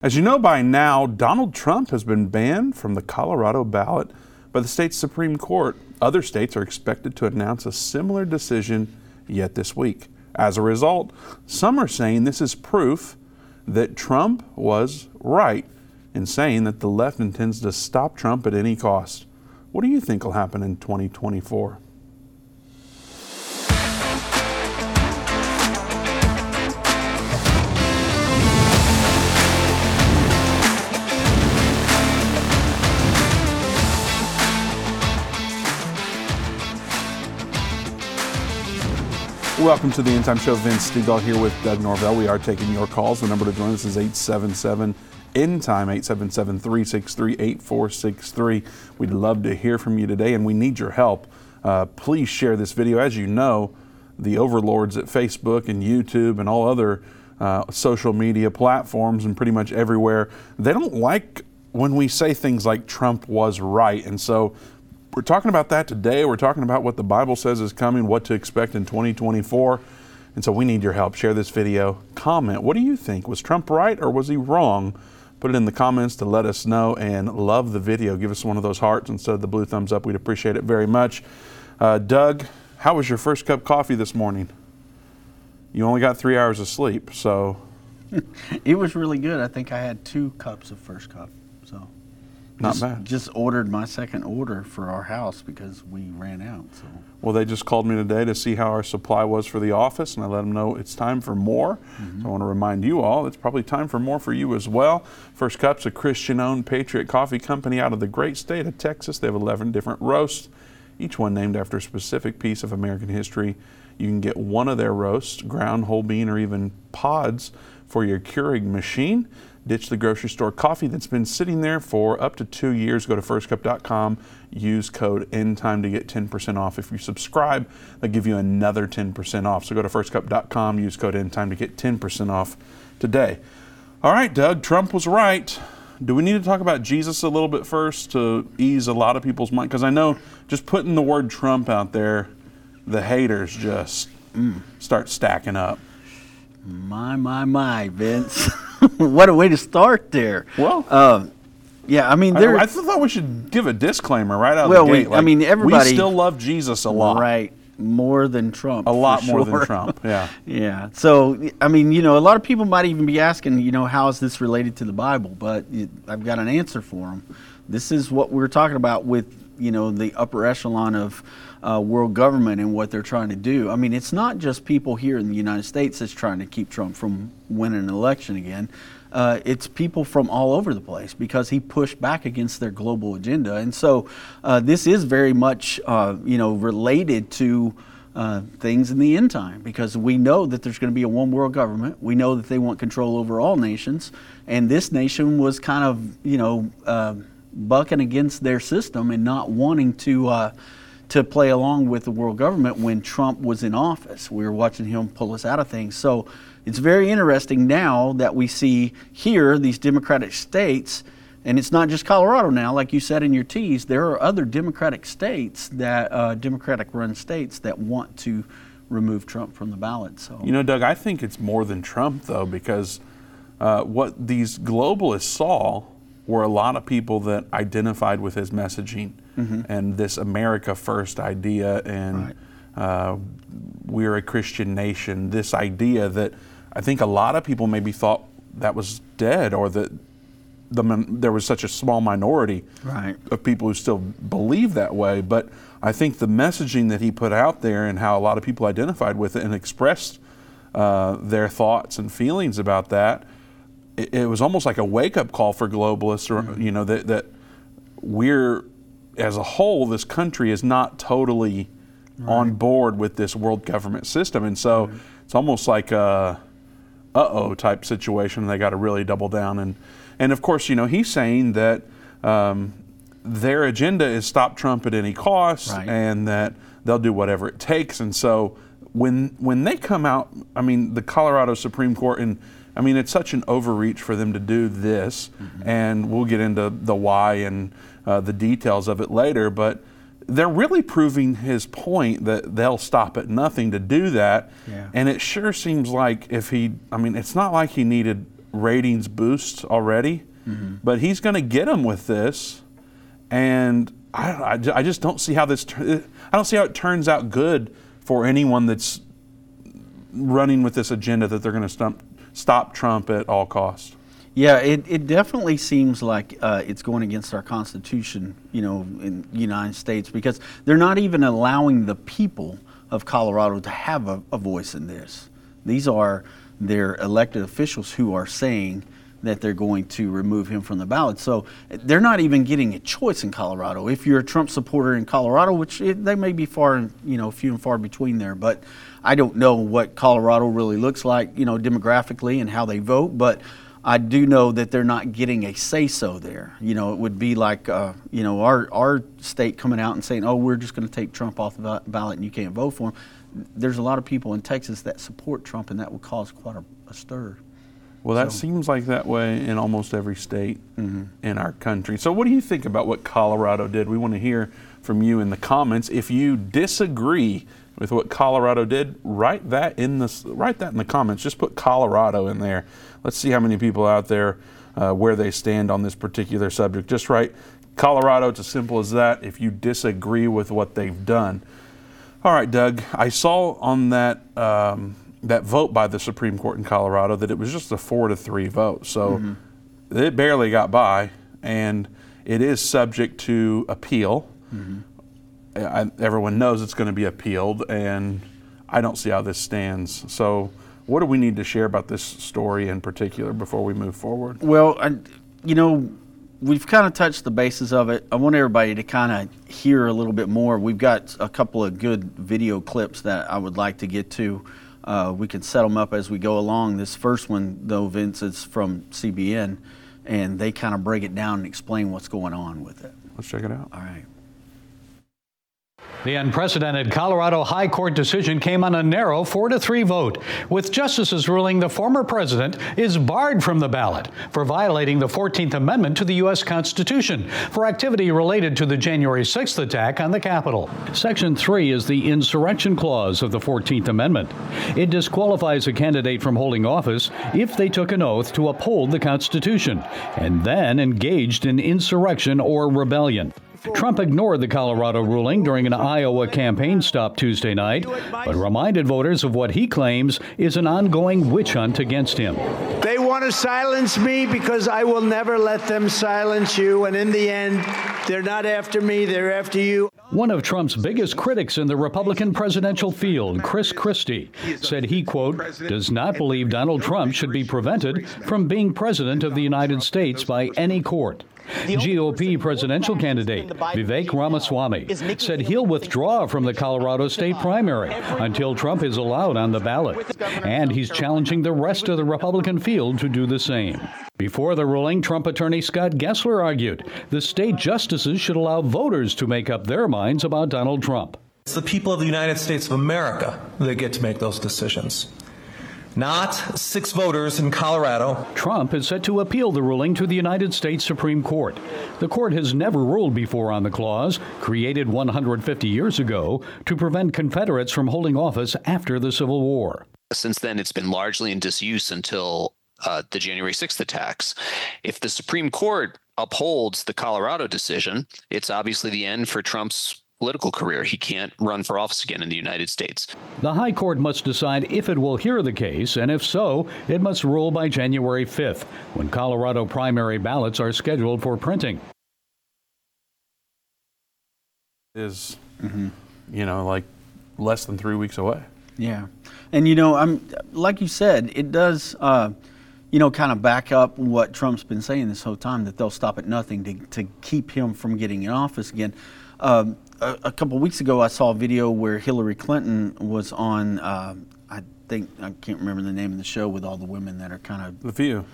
As you know by now, Donald Trump has been banned from the Colorado ballot by the state's Supreme Court. Other states are expected to announce a similar decision yet this week. As a result, some are saying this is proof that Trump was right in saying that the left intends to stop Trump at any cost. What do you think will happen in 2024? Welcome to the End Time Show. Vince Stegall here with Doug Norvell. We are taking your calls. The number to join us is 877 End Time, 877 363 8463. We'd love to hear from you today, and we need your help. Uh, please share this video. As you know, the overlords at Facebook and YouTube and all other uh, social media platforms and pretty much everywhere, they don't like when we say things like Trump was right. And so we're talking about that today. We're talking about what the Bible says is coming, what to expect in 2024. And so we need your help. Share this video, comment. What do you think? Was Trump right or was he wrong? Put it in the comments to let us know and love the video. Give us one of those hearts instead of the blue thumbs up. We'd appreciate it very much. Uh, Doug, how was your first cup of coffee this morning? You only got three hours of sleep, so. it was really good. I think I had two cups of first cup. Not just, bad. Just ordered my second order for our house because we ran out. So. Well, they just called me today to see how our supply was for the office, and I let them know it's time for more. Mm-hmm. So I want to remind you all it's probably time for more for you as well. First Cup's a Christian-owned Patriot Coffee Company out of the great state of Texas. They have 11 different roasts, each one named after a specific piece of American history. You can get one of their roasts, ground, whole bean, or even pods for your Keurig machine. Ditch the grocery store coffee that's been sitting there for up to two years. Go to firstcup.com, use code ENDTIME to get 10% off. If you subscribe, they'll give you another 10% off. So go to firstcup.com, use code ENDTIME to get 10% off today. All right, Doug, Trump was right. Do we need to talk about Jesus a little bit first to ease a lot of people's mind? Because I know just putting the word Trump out there, the haters just mm. start stacking up. My, my, my, Vince. what a way to start there. Well, um, yeah, I mean, I, I, thought we should give a disclaimer right out well, of the gate. Like, I mean, everybody we still love Jesus a lot, right? More than Trump, a lot more sure. than Trump. Yeah, yeah. So, I mean, you know, a lot of people might even be asking, you know, how is this related to the Bible? But I've got an answer for them. This is what we're talking about with, you know, the upper echelon of uh, world government and what they're trying to do. I mean, it's not just people here in the United States that's trying to keep Trump from winning an election again. Uh, it's people from all over the place because he pushed back against their global agenda, and so uh, this is very much, uh, you know, related to. Uh, things in the end time because we know that there's going to be a one world government. We know that they want control over all nations, and this nation was kind of, you know, uh, bucking against their system and not wanting to uh, to play along with the world government when Trump was in office. We were watching him pull us out of things. So it's very interesting now that we see here these Democratic states, and it's not just Colorado now, like you said in your tease. There are other Democratic states that uh, Democratic-run states that want to remove Trump from the ballot. So you know, Doug, I think it's more than Trump though, because uh, what these globalists saw were a lot of people that identified with his messaging mm-hmm. and this America First idea and right. uh, we're a Christian nation. This idea that I think a lot of people maybe thought that was dead or that the, there was such a small minority right. of people who still believe that way. But I think the messaging that he put out there and how a lot of people identified with it and expressed uh, their thoughts and feelings about that, it, it, was almost like a wake up call for globalists, or mm-hmm. you know that that we're as a whole, this country is not totally right. on board with this world government system, and so right. it's almost like a uh oh type situation. They got to really double down, and and of course, you know, he's saying that um, their agenda is stop Trump at any cost, right. and that they'll do whatever it takes, and so when when they come out, I mean, the Colorado Supreme Court and I mean, it's such an overreach for them to do this, mm-hmm. and we'll get into the why and uh, the details of it later. But they're really proving his point that they'll stop at nothing to do that. Yeah. And it sure seems like if he, I mean, it's not like he needed ratings boost already, mm-hmm. but he's going to get them with this. And I, I, I, just don't see how this. I don't see how it turns out good for anyone that's running with this agenda that they're going to stop Trump at all costs. Yeah, it, it definitely seems like uh, it's going against our Constitution, you know, in the United States, because they're not even allowing the people of Colorado to have a, a voice in this. These are their elected officials who are saying that they're going to remove him from the ballot. So they're not even getting a choice in Colorado. If you're a Trump supporter in Colorado, which it, they may be far, you know, few and far between there, but I don't know what Colorado really looks like, you know, demographically and how they vote, but I do know that they're not getting a say so there. You know, it would be like, uh, you know, our, our state coming out and saying, oh, we're just going to take Trump off the ballot and you can't vote for him. There's a lot of people in Texas that support Trump, and that would cause quite a, a stir. Well, that so. seems like that way in almost every state mm-hmm. in our country. So, what do you think about what Colorado did? We want to hear from you in the comments. If you disagree with what Colorado did, write that in the write that in the comments. Just put Colorado in there. Let's see how many people out there uh, where they stand on this particular subject. Just write Colorado. It's as simple as that. If you disagree with what they've done. All right, Doug. I saw on that um, that vote by the Supreme Court in Colorado that it was just a four to three vote. So mm-hmm. it barely got by, and it is subject to appeal. Mm-hmm. I, everyone knows it's going to be appealed, and I don't see how this stands. So, what do we need to share about this story in particular before we move forward? Well, I, you know, we've kind of touched the bases of it. I want everybody to kind of hear a little bit more. We've got a couple of good video clips that I would like to get to. Uh, we can set them up as we go along. This first one, though, Vince, is from CBN, and they kind of break it down and explain what's going on with it. Let's check it out. All right. The unprecedented Colorado High Court decision came on a narrow 4 to 3 vote, with justices ruling the former president is barred from the ballot for violating the 14th Amendment to the U.S. Constitution for activity related to the January 6th attack on the Capitol. Section 3 is the insurrection clause of the 14th Amendment. It disqualifies a candidate from holding office if they took an oath to uphold the Constitution and then engaged in insurrection or rebellion. Trump ignored the Colorado ruling during an Iowa campaign stop Tuesday night, but reminded voters of what he claims is an ongoing witch hunt against him. They want to silence me because I will never let them silence you, and in the end, they're not after me, they're after you. One of Trump's biggest critics in the Republican presidential field, Chris Christie, said he, quote, does not believe Donald Trump should be prevented from being president of the United States by any court. GOP presidential candidate Vivek Ramaswamy said he'll withdraw from the Colorado state primary until Trump is allowed on the ballot. And he's challenging the rest of the Republican field to do the same. Before the ruling, Trump attorney Scott Gessler argued the state justices should allow voters to make up their minds about Donald Trump. It's the people of the United States of America that get to make those decisions not six voters in Colorado. Trump is set to appeal the ruling to the United States Supreme Court. The court has never ruled before on the clause, created 150 years ago to prevent Confederates from holding office after the Civil War. Since then, it's been largely in disuse until uh, the January 6th attacks. If the Supreme Court upholds the Colorado decision, it's obviously the end for Trump's political career. He can't run for office again in the United States. The High Court must decide if it will hear the case, and if so, it must rule by January 5th, when Colorado primary ballots are scheduled for printing. Is, mm-hmm. you know, like less than three weeks away. Yeah. And, you know, I'm like you said, it does. Uh, you know, kind of back up what Trump's been saying this whole time that they'll stop at nothing to, to keep him from getting in office again. Um, a, a couple weeks ago, I saw a video where Hillary Clinton was on. Uh, I think I can't remember the name of the show with all the women that are kind of the View.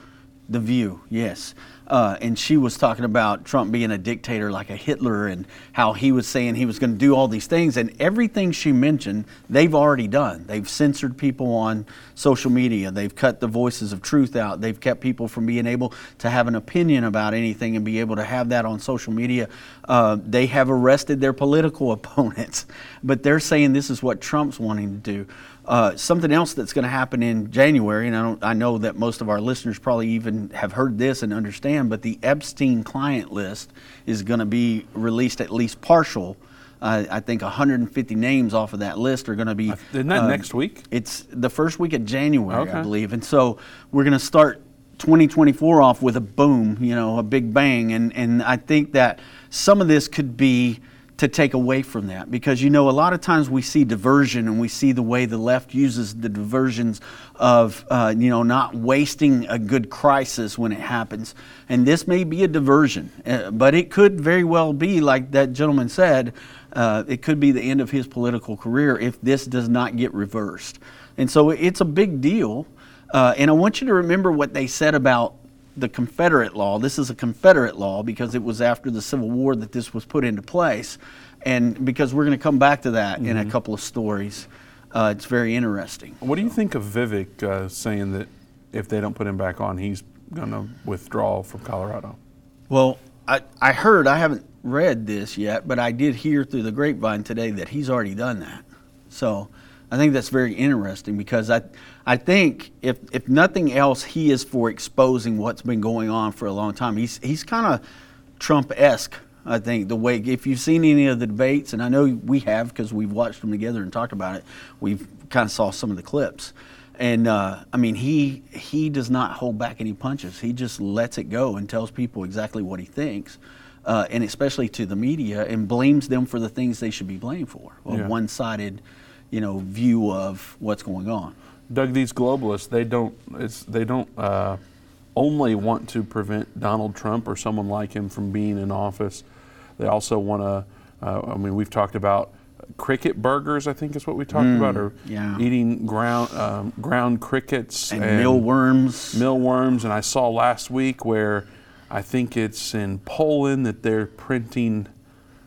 The View, yes. Uh, and she was talking about Trump being a dictator like a Hitler and how he was saying he was going to do all these things. And everything she mentioned, they've already done. They've censored people on social media, they've cut the voices of truth out, they've kept people from being able to have an opinion about anything and be able to have that on social media. Uh, they have arrested their political opponents, but they're saying this is what Trump's wanting to do. Uh, something else that's going to happen in January, and I don't, I know that most of our listeners probably even have heard this and understand, but the Epstein client list is going to be released at least partial. Uh, I think 150 names off of that list are going to be. Isn't that uh, next week? It's the first week of January, Okay. I believe, and so we're going to start 2024 off with a boom, you know, a big bang, and and I think that some of this could be to take away from that. Because you know a lot of times we see diversion and we see the way the left uses the diversions of uh, you know not wasting a good crisis when it happens. And this may be a diversion uh, but it could very well be like that gentleman said uh, it could be the end of his political career if this does not get reversed. And so it's a big deal uh, and I want you to remember what they said about the Confederate law. This is a Confederate law because it was after the Civil War that this was put into place. And because we're going to come back to that in a couple of stories, uh, it's very interesting. What do you think of Vivek uh, saying that if they don't put him back on, he's going to withdraw from Colorado? Well, I, I heard, I haven't read this yet, but I did hear through the grapevine today that he's already done that. So I think that's very interesting because I, I think if, if nothing else, he is for exposing what's been going on for a long time. He's, he's kind of Trump esque, I think, the way, if you've seen any of the debates, and I know we have because we've watched them together and talked about it, we've kind of saw some of the clips. And uh, I mean, he he does not hold back any punches. He just lets it go and tells people exactly what he thinks, uh, and especially to the media, and blames them for the things they should be blamed for. A Yeah. one-sided, you know, view of what's going on. Doug, these globalists, they don't, it's, they don't uh, only want to prevent Donald Trump or someone like him from being in office. They also want to, uh, I mean, we've talked about cricket burgers, I think is what we talked about, or Mm, yeah. eating ground, um, ground crickets And, mealworms. Millworms, and I saw last week where I think it's in Poland that they're printing.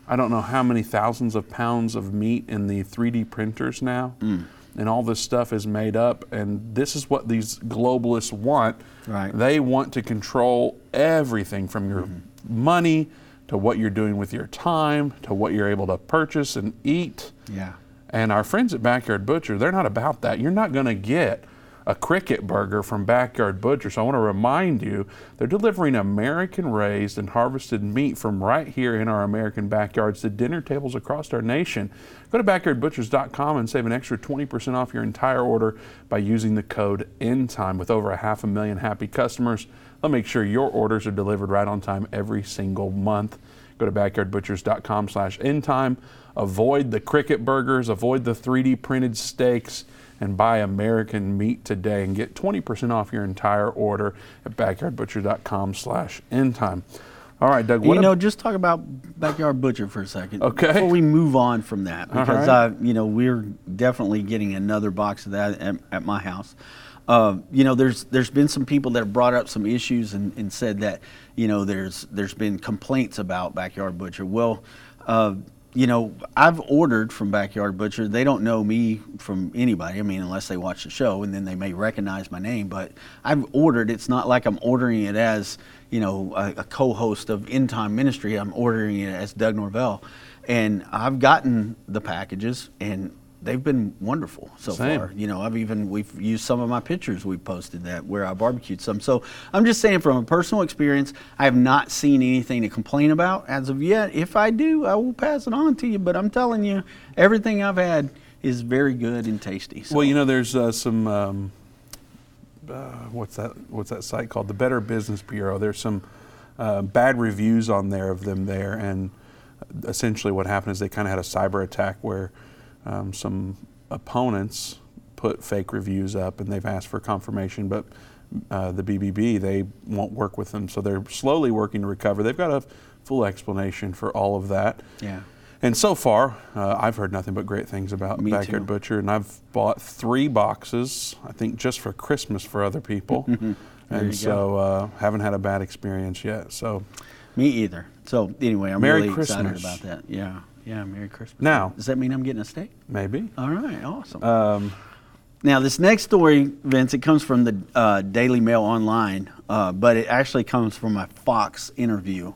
I don't know how many thousands of pounds of meat in the 3D printers now, Mm. and all this stuff is made up. And this is what these globalists want. Right. They want to control everything from your Mm-hmm. money to what you're doing with your time to what you're able to purchase and eat. yeah. And our friends at Backyard Butcher, they're not about that. You're not going to get a cricket burger from Backyard Butcher. So I want to remind you, they're delivering American raised and harvested meat from right here in our American backyards to dinner tables across our nation. Go to backyardbutchers.com and save an extra 20% off your entire order by using the code ENDTIME. With over a half a million happy customers, they'll make sure your orders are delivered right on time every single month. Go to backyardbutchers.com slash ENDTIME. Avoid the cricket burgers, avoid the 3D printed steaks, and buy American meat today and get 20% off your entire order at backyardbutcher.com slash ENDTIME. All right, Doug, what you ab- know, just talk about backyard butcher for a second. Okay. Before we move on from that, because right. uh, you know we're definitely getting another box of that at, at my house. Uh, you know, there's there's been some people that have brought up some issues and, and said that you know there's there's been complaints about backyard butcher. Well. Uh, you know, I've ordered from Backyard Butcher. They don't know me from anybody. I mean, unless they watch the show, and then they may recognize my name. But I've ordered. It's not like I'm ordering it as you know a, a co-host of End Time Ministry. I'm ordering it as Doug Norvell, and I've gotten the packages, and they've been wonderful so Same. far. You know, I've even we've used some of my pictures we posted that where I barbecued some. So I'm just saying from a personal experience, I have not seen anything to complain about as of yet. If I do, I will pass it on to you. But I'm telling you, everything I've had is very good and tasty. So. Well, you know, there's uh, some um, uh, what's that? What's that site called? The Better Business Bureau. There's some uh, bad reviews on there of them there, and essentially what happened is they kind of had a cyber attack where um, some opponents put fake reviews up, and they've asked for confirmation, but uh, the BBB they won't work with them, so they're slowly working to recover. They've got a full explanation for all of that. Yeah. And so far, uh, I've heard nothing but great things about Me Backyard too. Butcher, and I've bought three boxes. I think just for Christmas for other people, and so uh, haven't had a bad experience yet. So Me either. So anyway, I'm Merry really excited about that. Yeah. Yeah. Merry Christmas. Now- does that mean I'm getting a steak? maybe. All right. Awesome. Um, Now, this next story, Vince, it comes from the uh, Daily Mail Online, uh, but it actually comes from a Fox interview.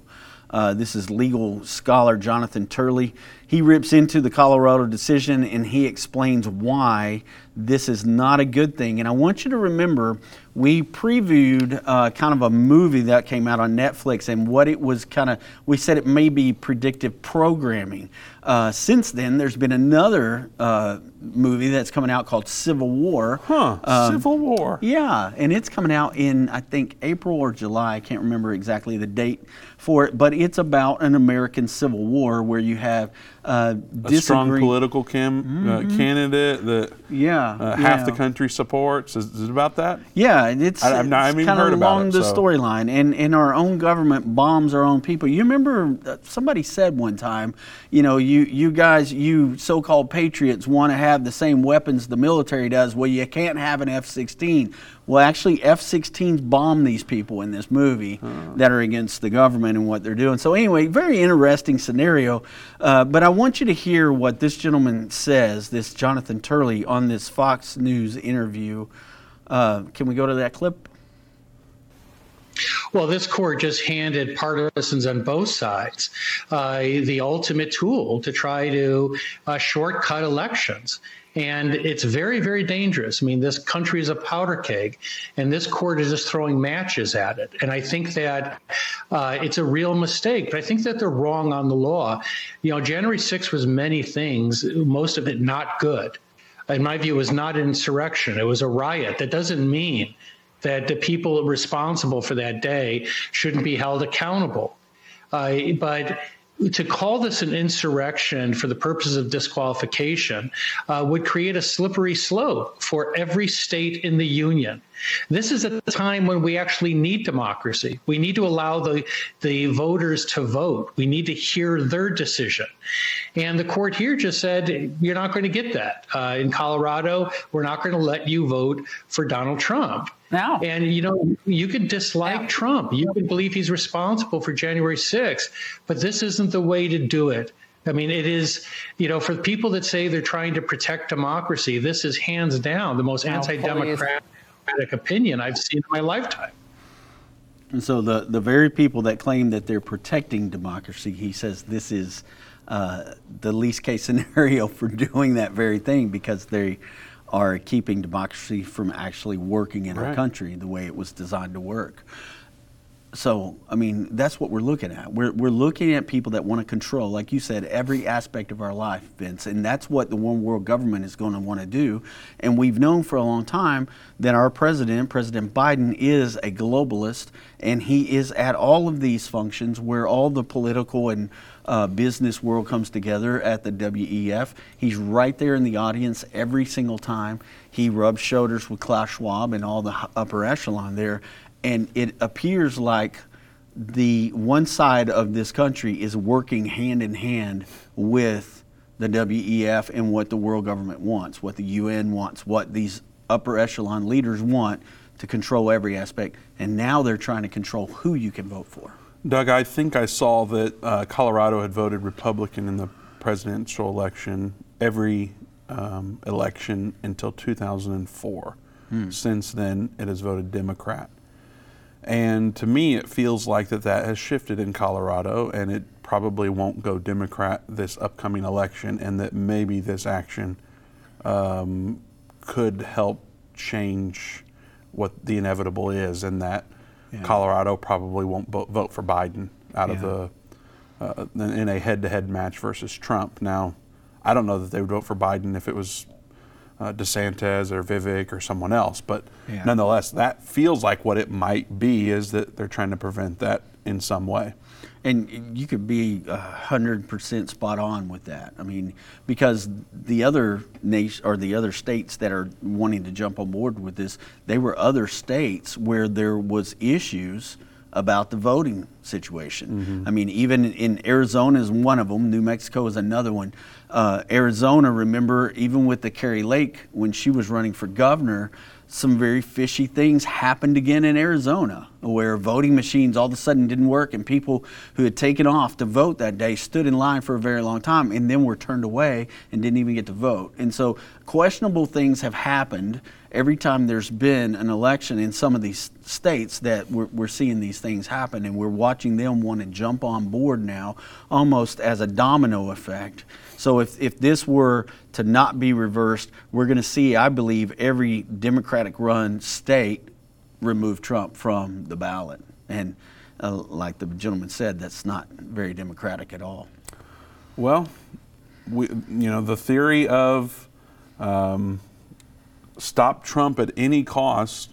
Uh, this is legal scholar Jonathan Turley. He rips into the Colorado decision and he explains why this is not a good thing. And I want you to remember we previewed uh, kind of a movie that came out on Netflix and what it was kind of, we said it may be predictive programming. Uh, since then, there's been another uh, movie that's coming out called Civil War. Huh, Um, Civil War. Yeah, and it's coming out in, I think, April or July. I can't remember exactly the date for it, but it's about an American Civil War where you have uh, A strong political cam- uh, candidate that Mm-hmm. Yeah, uh, half the country supports. Is, is it about that? Yeah, and it's, I- I've not- it's kind of along it, the so- storyline, and and our own government bombs our own people. You remember uh, somebody said one time, you know, you you guys, you so-called patriots, want to have the same weapons the military does. Well, you can't have an F-16. Well, actually, F-16s bomb these people in this movie that are against the government and what they're doing. So anyway, very interesting scenario. Uh, but I want you to hear what this gentleman says, this Jonathan Turley, on this Fox News interview. Uh, can we go to that clip? Well, this court just handed partisans on both sides uh, the ultimate tool to try to uh, shortcut elections. And it's very, very dangerous. I mean, this country is a powder keg, and this court is just throwing matches at it. And I think that uh, it's a real mistake, but I think that they're wrong on the law. You know, January 6th was many things, most of it not good. In my view, it was not an insurrection, it was a riot. That doesn't mean that the people responsible for that day shouldn't be held accountable. Uh, but to call this an insurrection for the purposes of disqualification uh, would create a slippery slope for every state in the union. This is a time when we actually need democracy. We need to allow the, the voters to vote. We need to hear their decision. And the court here just said, you're not going to get that. Uh, in Colorado, we're not going to let you vote for Donald Trump. No. And you know, you could dislike Trump. You could believe he's responsible for January 6th, but this isn't the way to do it. I mean, it is, you know, for people that say they're trying to protect democracy, this is hands down the most No, anti democratic opinion I've seen in my lifetime. And so the, the very people that claim that they're protecting democracy, he says this is uh, the least case scenario for doing that very thing because they are keeping democracy from actually working in our country the way it was designed to work. So, I mean, that's what we're looking at. We're, we're looking at people that want to control, like you said, every aspect of our life, Vince. And that's what the one world government is going to want to do. And we've known for a long time that our president, President Biden, is a globalist, and he is at all of these functions where all the political and uh, business world comes together at the WEF. He's right there in the audience every single time. He rubs shoulders with Klaus Schwab and all the upper echelon there and it appears like the one side of this country is working hand in hand with the WEF and what the world government wants, what the UN wants, what these upper echelon leaders want to control every aspect. And now they're trying to control who you can vote for. Doug, I think I saw that uh, Colorado had voted Republican in the presidential election every um, election until 2004. Since then, it has voted Democrat. And to me, it feels like that that has shifted in Colorado, and it probably won't go Democrat this upcoming election, and that maybe this action um, could help change what the inevitable is, and that Colorado probably won't vote, vote for Biden out of the uh, in a head-to-head match versus Trump. Now, I don't know that they would vote for Biden if it was uh, DeSantis or Vivek or someone else, but Yeah. nonetheless, that feels like what it might be is that they're trying to prevent that in some way. And you could be a hundred percent spot on with that. I mean, because the other nation or the other states that are wanting to jump on board with this, they were other states where there was issues about the voting situation. I mean, even in Arizona is one of them. New Mexico is another one. Uh, Arizona, remember, even with the Kari Lake when she was running for governor, some very fishy things happened again in Arizona, where voting machines all of a sudden didn't work, and people who had taken off to vote that day stood in line for a very long time and then were turned away and didn't even get to vote. And so, questionable things have happened every time there's been an election in some of these states that we're, we're seeing these things happen, and we're watching them want to jump on board now almost as a domino effect. So if, if this were to not be reversed, we're going to see, I believe, every Democratic run state remove Trump from the ballot. And uh, like the gentleman said, that's not very democratic at all. Well, we, you know, the theory of um, stop Trump at any cost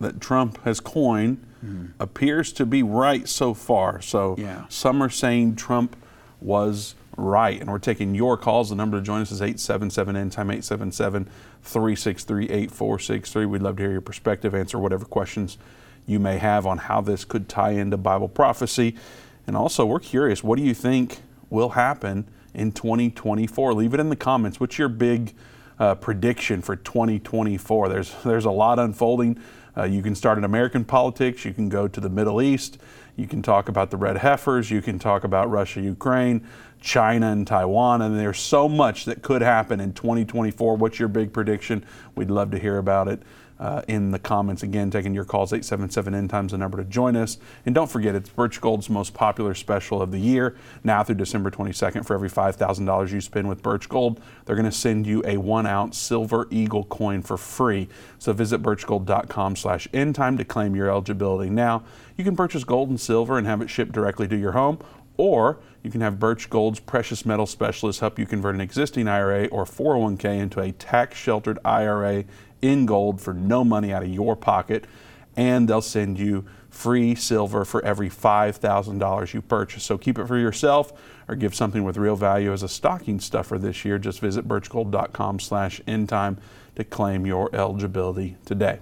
that Trump has coined mm-hmm. appears to be right so far. So yeah. some are saying Trump was right. And we're taking your calls. The number to join us is 877 End Time 877 363 8463. We'd love to hear your perspective, answer whatever questions you may have on how this could tie into Bible prophecy. And also, we're curious what do you think will happen in 2024? Leave it in the comments. What's your big uh, prediction for 2024? There's, there's a lot unfolding. Uh, you can start in American politics, you can go to the Middle East, you can talk about the red heifers, you can talk about Russia, Ukraine. China and Taiwan, and there's so much that could happen in 2024. What's your big prediction? We'd love to hear about it. Uh, in the comments. Again, taking your calls, 877 End Times, the number to join us. And don't forget, it's Birch Gold's most popular special of the year, now through December 22nd. For every $5,000 you spend with Birch Gold, they're going to send you a one ounce silver eagle coin for free. So visit birchgold.com slash endtime to claim your eligibility. Now, you can purchase gold and silver and have it shipped directly to your home, or you can have Birch Gold's precious metal specialist help you convert an existing IRA or 401k into a tax sheltered IRA in gold for no money out of your pocket. And they'll send you free silver for every $5,000 you purchase. So keep it for yourself or give something with real value as a stocking stuffer this year. Just visit birchgold.com slash endtime to claim your eligibility today.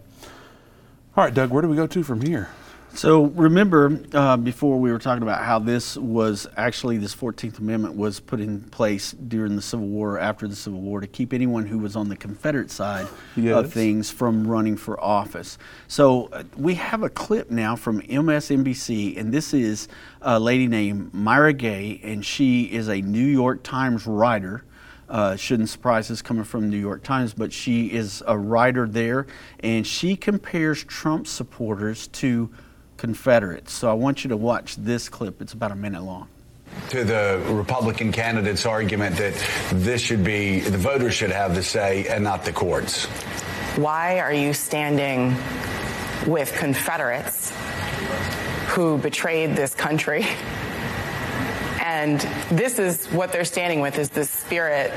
All right, Doug, where do we go to from here? So remember, uh, before we were talking about how this was actually this Fourteenth Amendment was put in place during the Civil War, after the Civil War, to keep anyone who was on the Confederate side yes. of things from running for office. So uh, we have a clip now from MSNBC, and this is a lady named Mara Gay, and she is a New York Times writer. Uh, shouldn't surprise us coming from the New York Times, but she is a writer there, and she compares Trump supporters to Confederates. So I want you to watch this clip. It's about a minute long. To the Republican candidate's argument that this should be, the voters should have the say and not the courts. Why are you standing with Confederates who betrayed this country? And this is what they're standing with is the spirit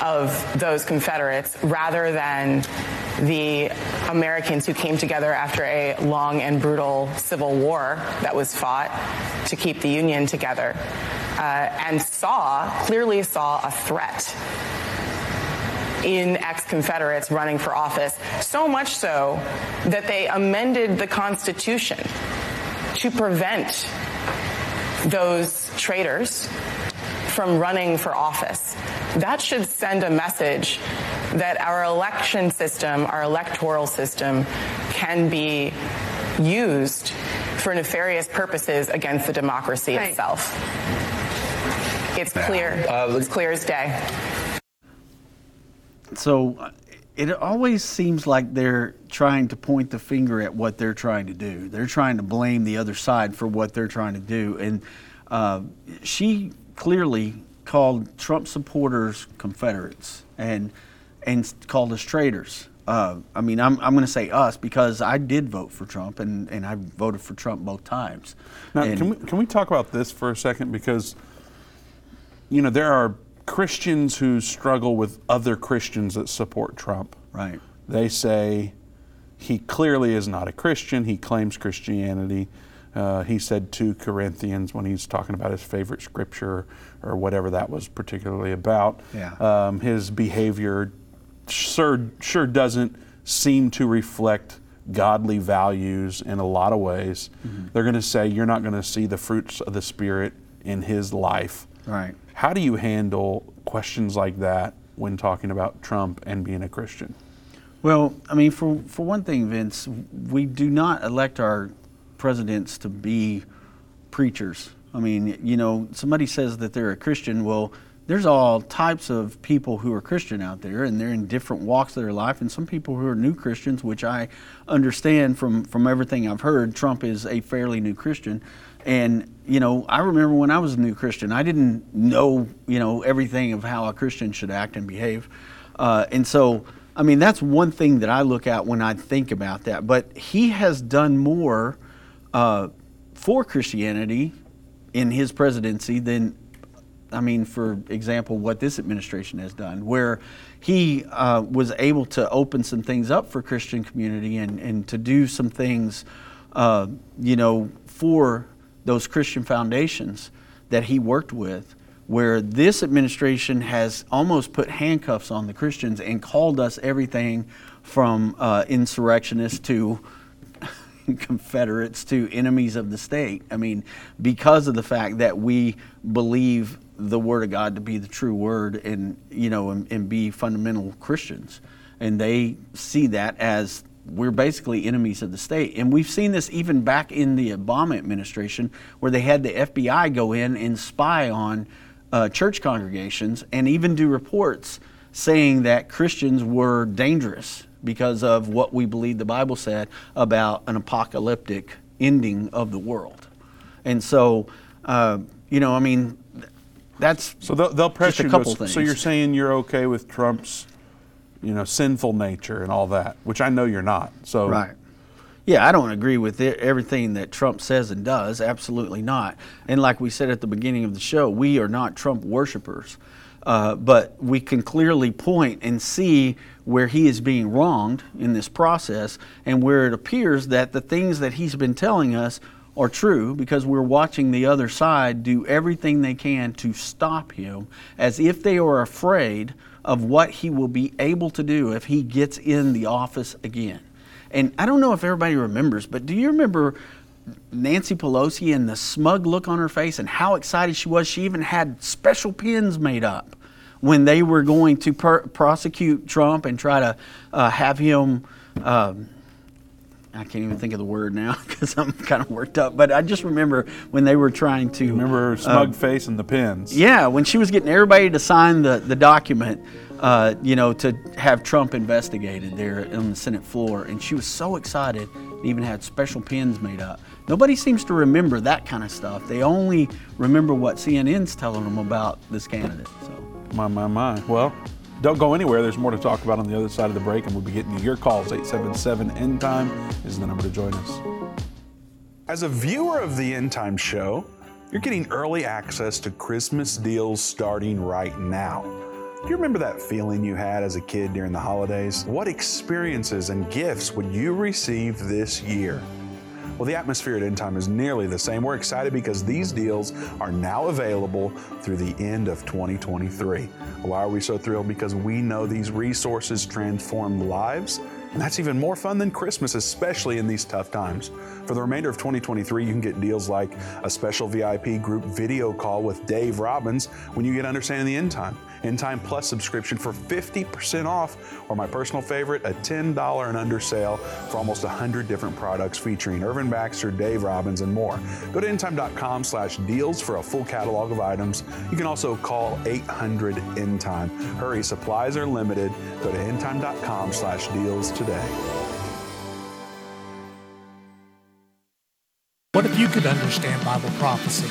of those Confederates rather than the Americans who came together after a long and brutal civil war that was fought to keep the Union together uh, and saw, clearly saw a threat in ex Confederates running for office, so much so that they amended the Constitution to prevent those traitors from running for office. That should send a message that our election system, our electoral system, can be used for nefarious purposes against the democracy right. itself. It's clear. Uh, it's clear as day. So it always seems like they're trying to point the finger at what they're trying to do. They're trying to blame the other side for what they're trying to do. And uh, she clearly called Trump supporters Confederates and and called us traitors. Uh, I mean, I'm, I'm going to say us because I did vote for Trump and, and I voted for Trump both times. Now, and can we, can we talk about this for a second? Because, you know, there are Christians who struggle with other Christians that support Trump. Right. They say he clearly is not a Christian, he claims Christianity. Uh, he said Two Corinthians when he's talking about his favorite scripture or whatever that was particularly about. Yeah. Um, his behavior sure, sure doesn't seem to reflect godly values in a lot of ways. Mm-hmm. They're going to say you're not going to see the fruits of the Spirit in his life. Right. How do you handle questions like that when talking about Trump and being a Christian? Well, I mean, for, for one thing, Vince, we do not elect our presidents to be preachers. I mean, you know, somebody says that they're a Christian. Well, there's all types of people who are Christian out there, and they're in different walks of their life. And some people who are new Christians, which I understand from from everything I've heard, Trump is a fairly new Christian. And you know, I remember when I was a new Christian, I didn't know you know everything of how a Christian should act and behave, uh, and so. I mean, that's one thing that I look at when I think about that. But he has done more uh, for Christianity in his presidency than, I mean, for example, what this administration has done, where he uh, was able to open some things up for Christian community and, and to do some things, uh, you know, for those Christian foundations that he worked with where this administration has almost put handcuffs on the Christians and called us everything from uh, insurrectionists to Confederates to enemies of the state. I mean, because of the fact that we believe the Word of God to be the true Word and, you know, and, and be fundamental Christians. And they see that as we're basically enemies of the state. And we've seen this even back in the Obama administration where they had the FBI go in and spy on uh, church congregations and even do reports saying that Christians were dangerous because of what we believe the Bible said about an apocalyptic ending of the world. And so, uh, you know, I mean, that's so they'll, they'll pressure a couple you. things. So you're saying you're okay with Trump's, you know, sinful nature and all that, which I know you're not. So Right. Yeah, I don't agree with it, everything that Trump says and does. Absolutely not. And like we said at the beginning of the show, we are not Trump worshipers. Uh, but we can clearly point and see where he is being wronged in this process and where it appears that the things that he's been telling us are true because we're watching the other side do everything they can to stop him as if they are afraid of what he will be able to do if he gets in the office again. And I don't know if everybody remembers, but do you remember Nancy Pelosi and the smug look on her face and how excited she was? She even had special pins made up when they were going to per- prosecute Trump and try to uh, have him. Um, I can't even think of the word now because I'm kind of worked up. But I just remember when they were trying to remember her smug face and the pins. Yeah, when she was getting everybody to sign the the document, uh, you know, to have Trump investigated there on the Senate floor, and she was so excited. and Even had special pins made up. Nobody seems to remember that kind of stuff. They only remember what CNN's telling them about this candidate. So. My, my, my. Well, don't go anywhere. There's more to talk about on the other side of the break, and we'll be getting to your calls. 877 End Time is the number to join us. As a viewer of the End Time show, you're getting early access to Christmas deals starting right now. Do you remember that feeling you had as a kid during the holidays? What experiences and gifts would you receive this year? Well, the atmosphere at End Time is nearly the same. We're excited because these deals are now available through the end of 2023. Why are we so thrilled? Because we know these resources transform lives. And that's even more fun than Christmas, especially in these tough times. For the remainder of 2023, you can get deals like a special VIP group video call with Dave Robbins when you get Understanding the End Time. End Time Plus subscription for 50% off, or my personal favorite, a $10 and under sale for almost 100 different products featuring Irvin Baxter, Dave Robbins, and more. Go to endtime.com slash deals for a full catalog of items. You can also call 800 End Time. Hurry, supplies are limited. Go to endtime.com slash deals today. What if you could understand Bible prophecy?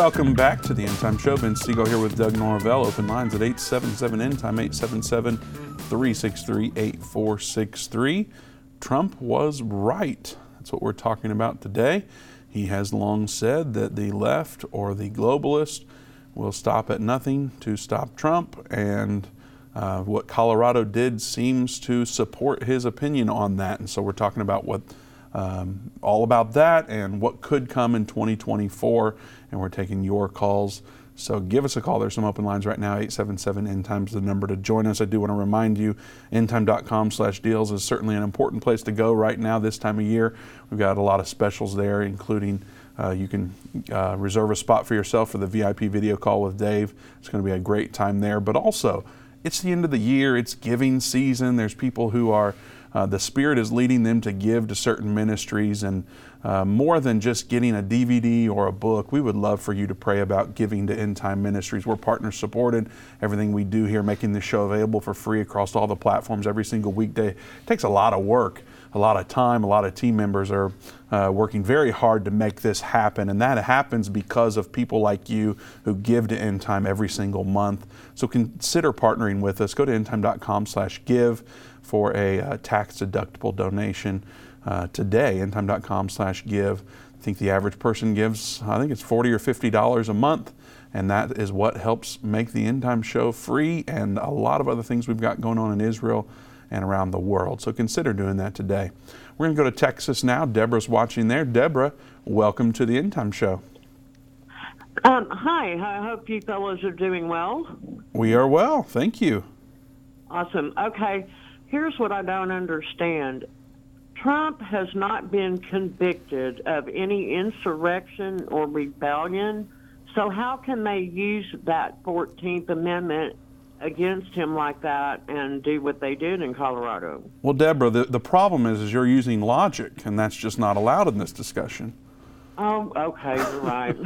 Welcome back to the End Time Show. Ben Siegel here with Doug Norvell. Open lines at 877 End Time, 877 363 8463. Trump was right. That's what we're talking about today. He has long said that the left or the globalist will stop at nothing to stop Trump. And uh, what Colorado did seems to support his opinion on that. And so we're talking about what um, all about that and what could come in 2024. And we're taking your calls. So give us a call. There's some open lines right now. 877 End Times the number to join us. I do want to remind you, endtime.com slash deals is certainly an important place to go right now this time of year. We've got a lot of specials there, including uh, you can uh, reserve a spot for yourself for the VIP video call with Dave. It's going to be a great time there. But also, it's the end of the year, it's giving season. There's people who are, uh, the Spirit is leading them to give to certain ministries. And uh, more than just getting a DVD or a book, we would love for you to pray about giving to End Time Ministries. We're partner supported. Everything we do here, making this show available for free across all the platforms every single weekday, it takes a lot of work, a lot of time. A lot of team members are uh, working very hard to make this happen, and that happens because of people like you who give to End Time every single month. So consider partnering with us. Go to endtime.com/give for a uh, tax-deductible donation uh, today, endtime.com slash give. I think the average person gives, I think it's 40 or $50 a month, and that is what helps make the End Time Show free and a lot of other things we've got going on in Israel and around the world. So consider doing that today. We're going to go to Texas now. Deborah's watching there. Deborah, welcome to the End Time Show. Um, hi, I hope you fellows are doing well. We are well, thank you. Awesome. Okay, here's what I don't understand. Trump has not been convicted of any insurrection or rebellion, so how can they use that 14th Amendment against him like that and do what they did in Colorado? Well, Deborah, the, the problem is, is you're using logic, and that's just not allowed in this discussion. Oh, okay, you're right.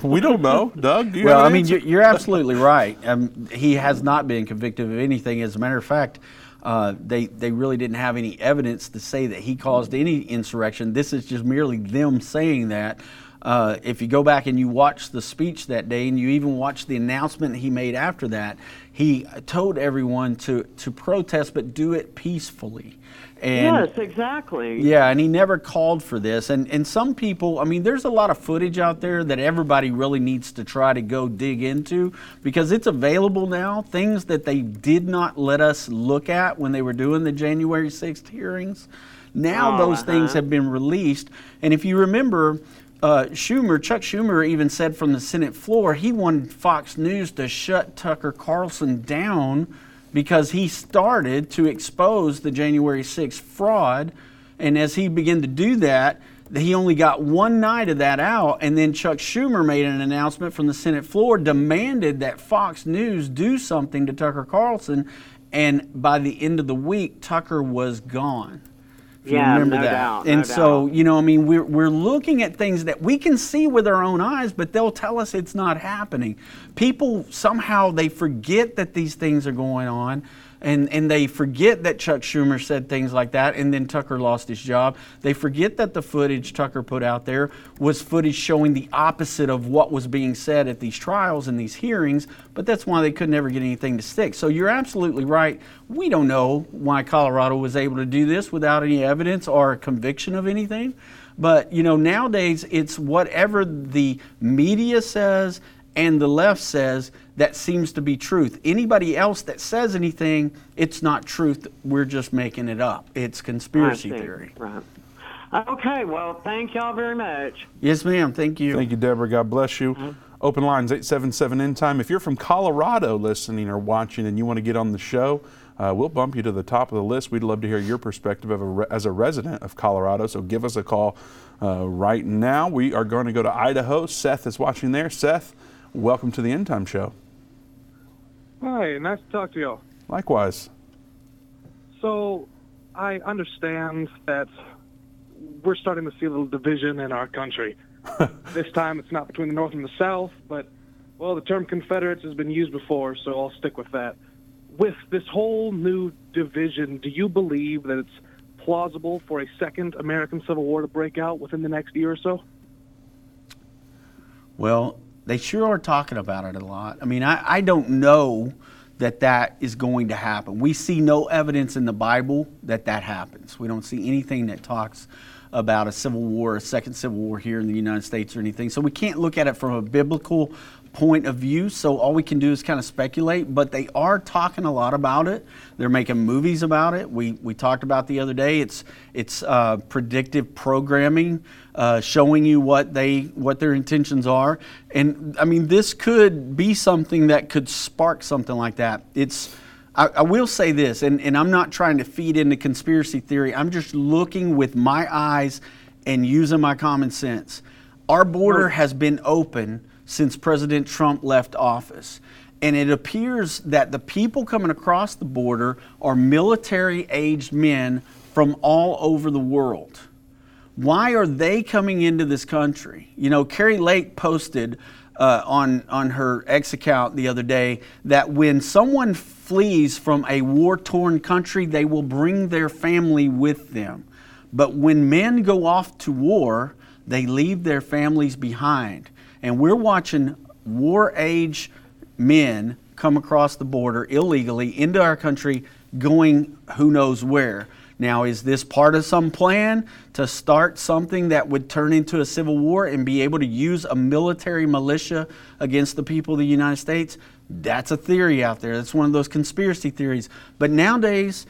we don't know, Doug. Do you well, have I an mean, answer? you're, you're absolutely right. Um, he has not been convicted of anything. As a matter of fact, uh, they they really didn't have any evidence to say that he caused any insurrection. This is just merely them saying that. Uh, if you go back and you watch the speech that day, and you even watch the announcement he made after that, he told everyone to to protest, but do it peacefully. And yes, exactly. yeah, and he never called for this. And and some people, I mean, there's a lot of footage out there that everybody really needs to try to go dig into because it's available now. Things that they did not let us look at when they were doing the January 6th hearings. Now Oh, those things uh-huh. have been released. And if you remember, uh, Schumer, Chuck Schumer even said from the Senate floor he wanted Fox News to shut Tucker Carlson down because he started to expose the January 6th fraud. And as he began to do that, he only got one night of that out. And then Chuck Schumer made an announcement from the Senate floor, demanded that Fox News do something to Tucker Carlson. And by the end of the week, Tucker was gone. If you Yeah, remember no that. doubt, and no so, doubt. you know, I mean, we're, we're looking at things that we can see with our own eyes, but they'll tell us it's not happening. People somehow they forget that these things are going on. And, and they forget that Chuck Schumer said things like that, and then Tucker lost his job. They forget that the footage Tucker put out there was footage showing the opposite of what was being said at these trials and these hearings, but that's why they could never get anything to stick. So you're absolutely right. We don't know why Colorado was able to do this without any evidence or a conviction of anything. But you know, nowadays it's whatever the media says and the left says that seems to be truth. Anybody else that says anything, it's not truth. We're just making it up. It's conspiracy theory. Right. Okay, well, thank y'all very much. Yes, ma'am. Thank you. Thank you, Deborah. God bless you. Mm-hmm. Open lines 877 End Time. If you're from Colorado listening or watching and you want to get on the show, uh, we'll bump you to the top of the list. We'd love to hear your perspective of a re- as a resident of Colorado. So give us a call uh, right now. We are going to go to Idaho. Seth is watching there. Seth, welcome to the End Time Show. Hi, nice to talk to y'all. Likewise. So, I understand that we're starting to see a little division in our country. this time it's not between the North and the South, but, well, the term Confederates has been used before, so I'll stick with that. With this whole new division, do you believe that it's plausible for a second American Civil War to break out within the next year or so? Well, they sure are talking about it a lot. I mean, I, I don't know that that is going to happen. We see no evidence in the Bible that that happens. We don't see anything that talks about a civil war, a second civil war here in the United States or anything. So we can't look at it from a biblical point of view, so all we can do is kind of speculate. But they are talking a lot about it. They're making movies about it. We we talked about the other day. It's it's uh, predictive programming, uh, showing you what they what their intentions are. And I mean, this could be something that could spark something like that. It's I, I will say this, and, and I'm not trying to feed into conspiracy theory. I'm just looking with my eyes and using my common sense. Our border has been open since President Trump left office. And it appears that the people coming across the border are military aged men from all over the world. Why are they coming into this country? You know, Kari Lake posted uh, on, on her ex account the other day that when someone flees from a war torn country, they will bring their family with them. But when men go off to war, they leave their families behind. And we're watching war age men come across the border illegally into our country, going who knows where. Now, is this part of some plan to start something that would turn into a civil war and be able to use a military militia against the people of the United States? That's a theory out there. That's one of those conspiracy theories. But nowadays,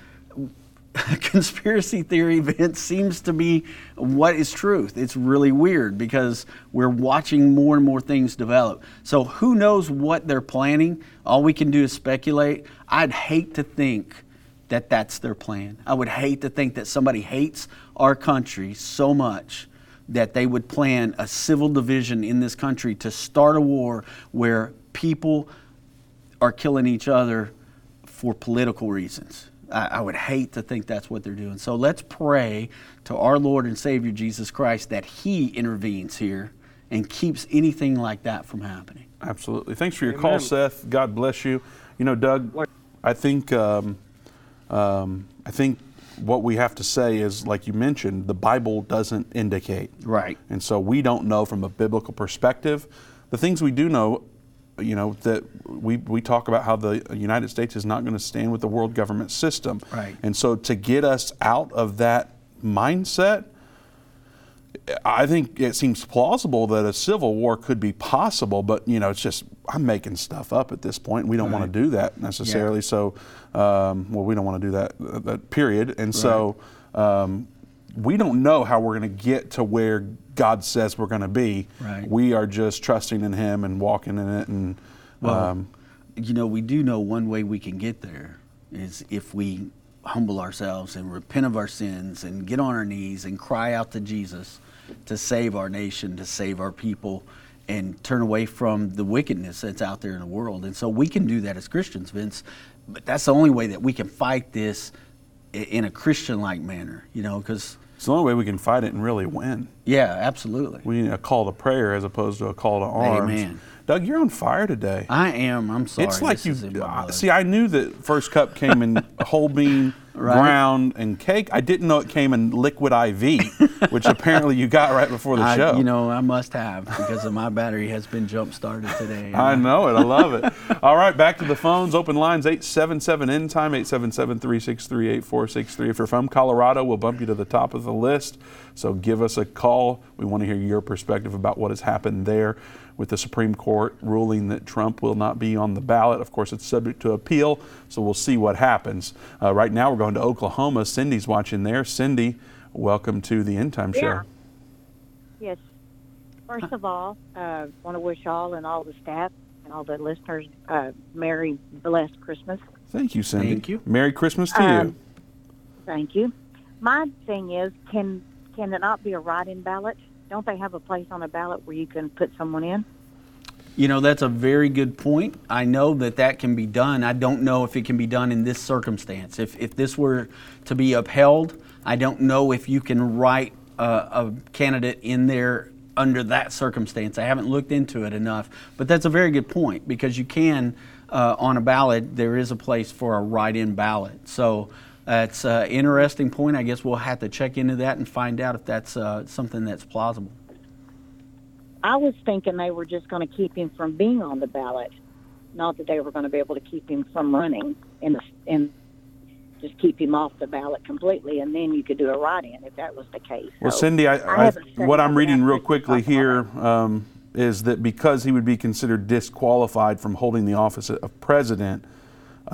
conspiracy theory event seems to be what is truth. It's really weird because we're watching more and more things develop. So who knows what they're planning? All we can do is speculate. I'd hate to think that that's their plan. I would hate to think that somebody hates our country so much that they would plan a civil division in this country to start a war where people are killing each other for political reasons. I, I, would hate to think that's what they're doing. So let's pray to our Lord and Savior Jesus Christ that He intervenes here and keeps anything like that from happening. Absolutely. Thanks for your Amen. call, Seth. God bless you. You know, Doug, I think um, um, I think what we have to say is, like you mentioned, the Bible doesn't indicate. Right. And so we don't know from a biblical perspective. The things we do know, you know, that we, we talk about how the United States is not going to stand with the world government system. Right. And so to get us out of that mindset, I think it seems plausible that a civil war could be possible, but you know, it's just I'm making stuff up at this point. We don't right. want to do that necessarily. Yeah. So, um, well, we don't want to do that. That period. And so, um, we don't know how we're going to get to where God says we're going to be. Right. We are just trusting in Him and walking in it. And well, um, you know, we do know one way we can get there is if we humble ourselves and repent of our sins and get on our knees and cry out to Jesus to save our nation, to save our people, and turn away from the wickedness that's out there in the world. And so we can do that as Christians, Vince. But that's the only way that we can fight this in a Christian-like manner, you know, because it's the only way we can fight it and really win. Yeah, absolutely. We need a call to prayer as opposed to a call to arms. Amen. Doug, you're on fire today. I am. I'm sorry. It's like you see. I knew that first cup came in whole bean, right. ground, and cake. I didn't know it came in liquid IV, which apparently you got right before the I, show. You know, I must have because of my battery has been jump started today. I know it. I love it. All right, back to the phones. Open lines 877 end time 877 363 8463. If you're from Colorado, we'll bump you to the top of the list. So give us a call. We want to hear your perspective about what has happened there with the Supreme Court ruling that Trump will not be on the ballot. Of course, it's subject to appeal, so we'll see what happens. Uh, right now, we're going to Oklahoma. Cindy's watching there. Cindy, welcome to the End Time yeah. Show. Yes. First of all, I uh, want to wish all and all the staff and all the listeners uh, Merry blessed Christmas. Thank you, Cindy. Thank you. Merry Christmas to um, you. Thank you. My thing is, can can it not be a write-in ballot? Don't they have a place on a ballot where you can put someone in? You know, that's a very good point. I know that that can be done. I don't know if it can be done in this circumstance. If, if this were to be upheld, I don't know if you can write a, a candidate in there under that circumstance. I haven't looked into it enough. But that's a very good point because you can, uh, on a ballot, there is a place for a write in ballot. So that's an interesting point. I guess we'll have to check into that and find out if that's uh, something that's plausible. I was thinking they were just going to keep him from being on the ballot, not that they were going to be able to keep him from running and and just keep him off the ballot completely, and then you could do a write-in if that was the case. Well, so Cindy, I, I, I what I'm reading real quickly here. Um, is that because he would be considered disqualified from holding the office of president,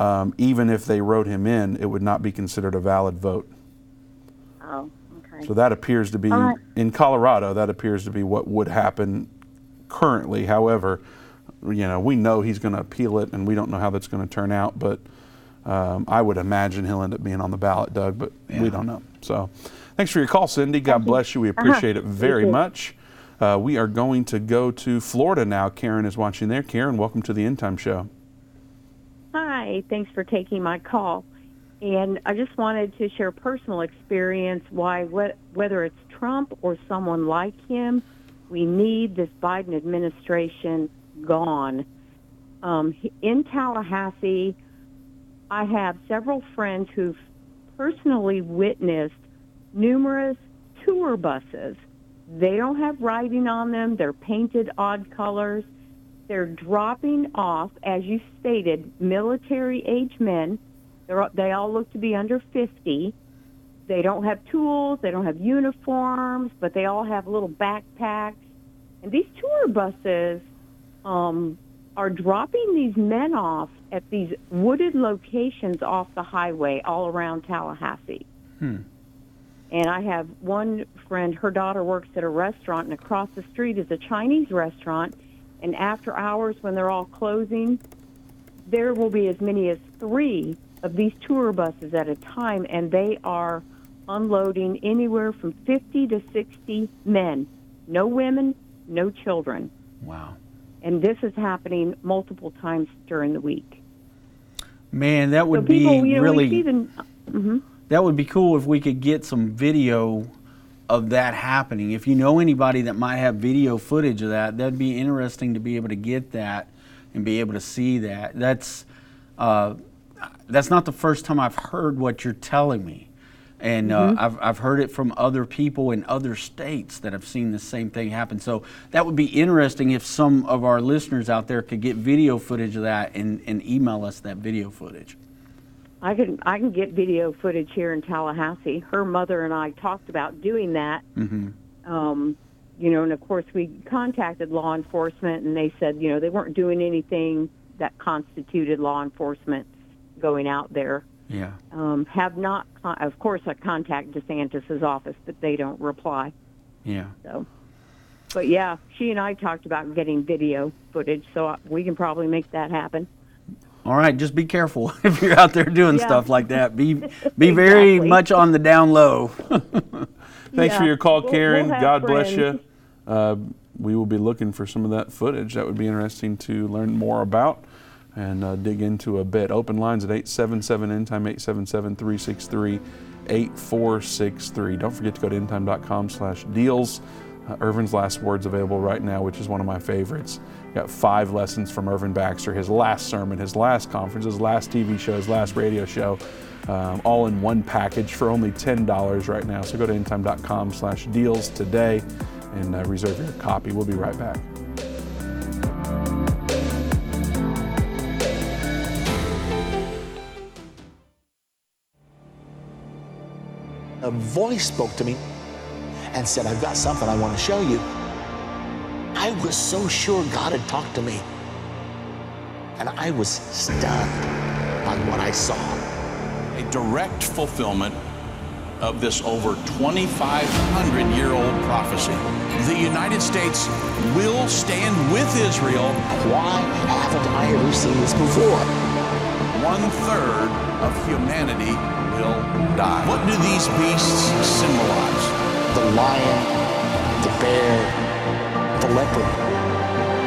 um, even if they wrote him in, it would not be considered a valid vote. Oh, okay. So that appears to be, All right. in Colorado, that appears to be what would happen currently. However, you know, we know he's going to appeal it and we don't know how that's going to turn out, but um, I would imagine he'll end up being on the ballot, Doug, but we don't know. So thanks for your call, Cindy. God bless you. We Uh-huh. appreciate it very much. Uh, we are going to go to Florida now. Karen is watching there. Karen, welcome to the End Time Show. Hi, thanks for taking my call. And I just wanted to share personal experience why, wh- whether it's Trump or someone like him, we need this Biden administration gone. Um, in Tallahassee, I have several friends who've personally witnessed numerous tour buses. They don't have writing on them, they're painted odd colors. They're dropping off, as you stated, military age men. They're, they all look to be under 50. They don't have tools, they don't have uniforms, but they all have little backpacks. And these tour buses um, are dropping these men off at these wooded locations off the highway all around Tallahassee. Hmm. And I have one friend, her daughter works at a restaurant, and across the street is a Chinese restaurant. And after hours, when they're all closing, there will be as many as three of these tour buses at a time, and they are unloading anywhere from 50 to 60 men. No women, no children. Wow. And this is happening multiple times during the week. Man, that would so people, be you know, really. see them. mhm. That would be cool if we could get some video of that happening. If you know anybody that might have video footage of that, that'd be interesting to be able to get that and be able to see that. That's uh, that's not the first time I've heard what you're telling me, and uh, Mhm. I've I've heard it from other people in other states that have seen the same thing happen. So that would be interesting if some of our listeners out there could get video footage of that and, and email us that video footage. I can I can get video footage here in Tallahassee. Her mother and I talked about doing that. Mm-hmm. Um, you know, and of course we contacted law enforcement, and they said you know they weren't doing anything that constituted law enforcement going out there. Yeah. Um, have not, con- of course, I contact DeSantis's office, but they don't reply. Yeah. So, but yeah, she and I talked about getting video footage, so we can probably make that happen. All right, just be careful if you're out there doing Yeah. stuff like that. Be be very Exactly. much on the down low. Thanks for your call, We'll- Karen. we'll have God bless friends. you. Uh, we will be looking for some of that footage. That would be interesting to learn more about and uh, dig into a bit. Open lines at 877 End Time 877 363 8463. Don't forget to go to endtime.com slash deals. Uh, Irvin's Last Words available right now, which is one of my favorites. Got five lessons from Irvin Baxter, his last sermon, his last conference, his last TV show, his last radio show, um, all in one package for only $10 right now. So go to endtime.com slash deals today and uh, reserve your copy. We'll be right back. A voice spoke to me and said, I've got something I want to show you. I was so sure God had talked to me. And I was stunned by what I saw. a direct fulfillment of this over 2,500 year old prophecy. The United States will stand with Israel. Why haven't I ever seen this before? One third of humanity will die. What do these beasts symbolize? The lion, the bear, the leopard.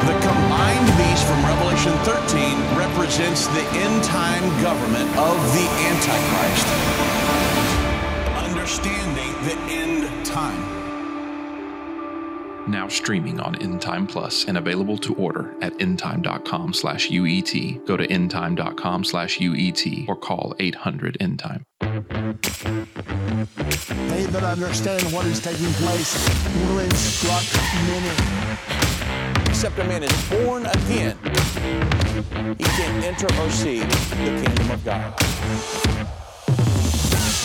The combined beast from Revelation 13 represents the end time government of the Antichrist. Understanding the end time. Now streaming on Endtime Plus and available to order at endtime.com slash UET. Go to endtime.com slash UET or call 800 Endtime. They that understand what is taking place will instruct many. Except a man is born again, he can enter or see the kingdom of God.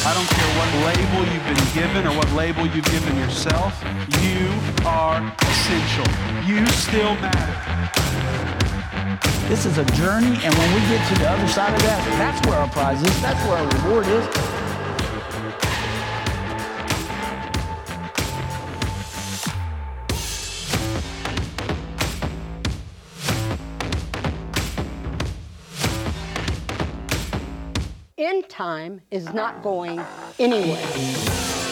I don't care what label you've been given or what label you've given yourself. You are essential. You still matter. This is a journey, and when we get to the other side of that, that's where our prize is. That's where our reward is. End time is not going anywhere.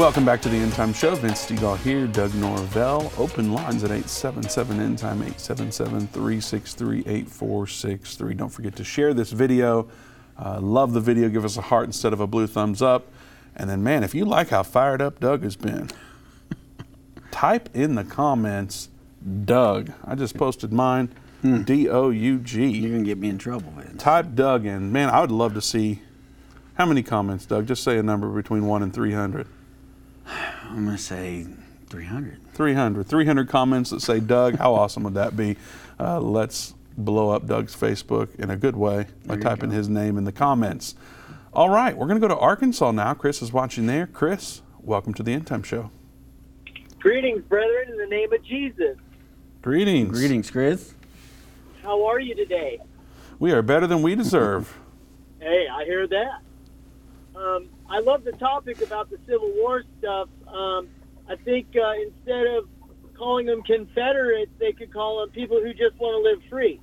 Welcome back to the End Time Show. Vince Stegall here, Doug Norvell. Open lines at 877 End Time, 877 363 8463. Don't forget to share this video. Uh, love the video. Give us a heart instead of a blue thumbs up. And then, man, if you like how fired up Doug has been, type in the comments Doug. I just posted mine, D O U G. You're going to get me in trouble, man. Type Doug in. Man, I would love to see. How many comments, Doug? Just say a number between 1 and 300. I'm going to say 300. 300. 300 comments that say Doug. How awesome would that be? Uh, let's blow up Doug's Facebook in a good way by typing his name in the comments. All right, we're going to go to Arkansas now. Chris is watching there. Chris, welcome to the End Time Show. Greetings, brethren, in the name of Jesus. Greetings. Greetings, Chris. How are you today? We are better than we deserve. Hey, I hear that. Um, I love the topic about the Civil War stuff. Um, I think uh, instead of calling them Confederates, they could call them people who just want to live free.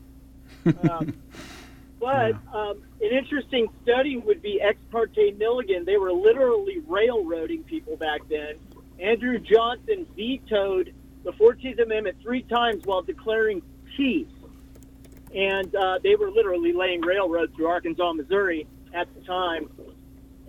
Um, but um, an interesting study would be ex parte Milligan. They were literally railroading people back then. Andrew Johnson vetoed the 14th Amendment three times while declaring peace. And uh, they were literally laying railroads through Arkansas, Missouri at the time.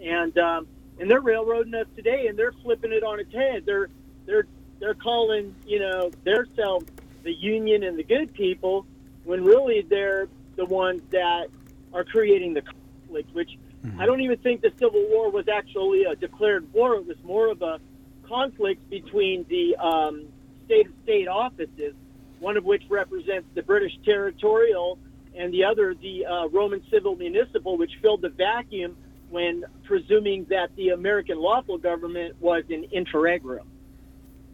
And um, and they're railroading us today, and they're flipping it on its head. They're they're they're calling you know themselves the Union and the good people, when really they're the ones that are creating the conflict. Which I don't even think the Civil War was actually a declared war. It was more of a conflict between the um, state of state offices, one of which represents the British territorial, and the other the uh, Roman civil municipal, which filled the vacuum when presuming that the American lawful government was an interregnum.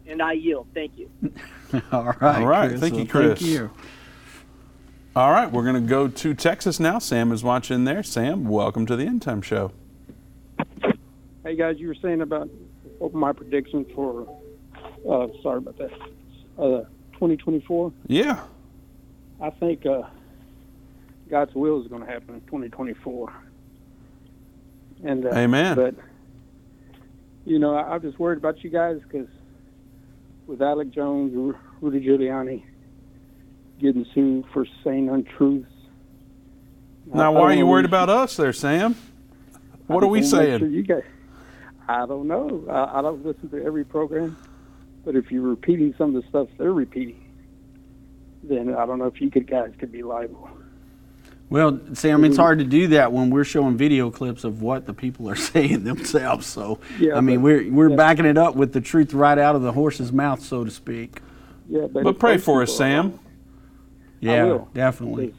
And I yield. Thank you. All right. All right. Chris. Thank you, Chris. Thank you. All right, we're going to go to Texas now. Sam is watching there. Sam, welcome to the End Time Show. Hey guys, you were saying about my prediction for. Uh, sorry about that. Uh, 2024. Yeah. I think uh, God's will is going to happen in 2024. And uh, Amen. But you know, I, I'm just worried about you guys because with Alex Jones, Ru- Rudy Giuliani getting sued for saying untruths. Now, why are you worried about us there, Sam? What are we just wanna make saying? sure You guys, I don't know. I, I don't listen to every program, but if you're repeating some of the stuff they're repeating, then I don't know if you could guys could be liable. Well, Sam, it's hard to do that when we're showing video clips of what the people are saying themselves. So, Yeah, I mean, but- we're we're yeah. backing it up with the truth right out of the horse's mouth, so to speak. Yeah, but, But pray for us, Sam. Yeah, will. definitely.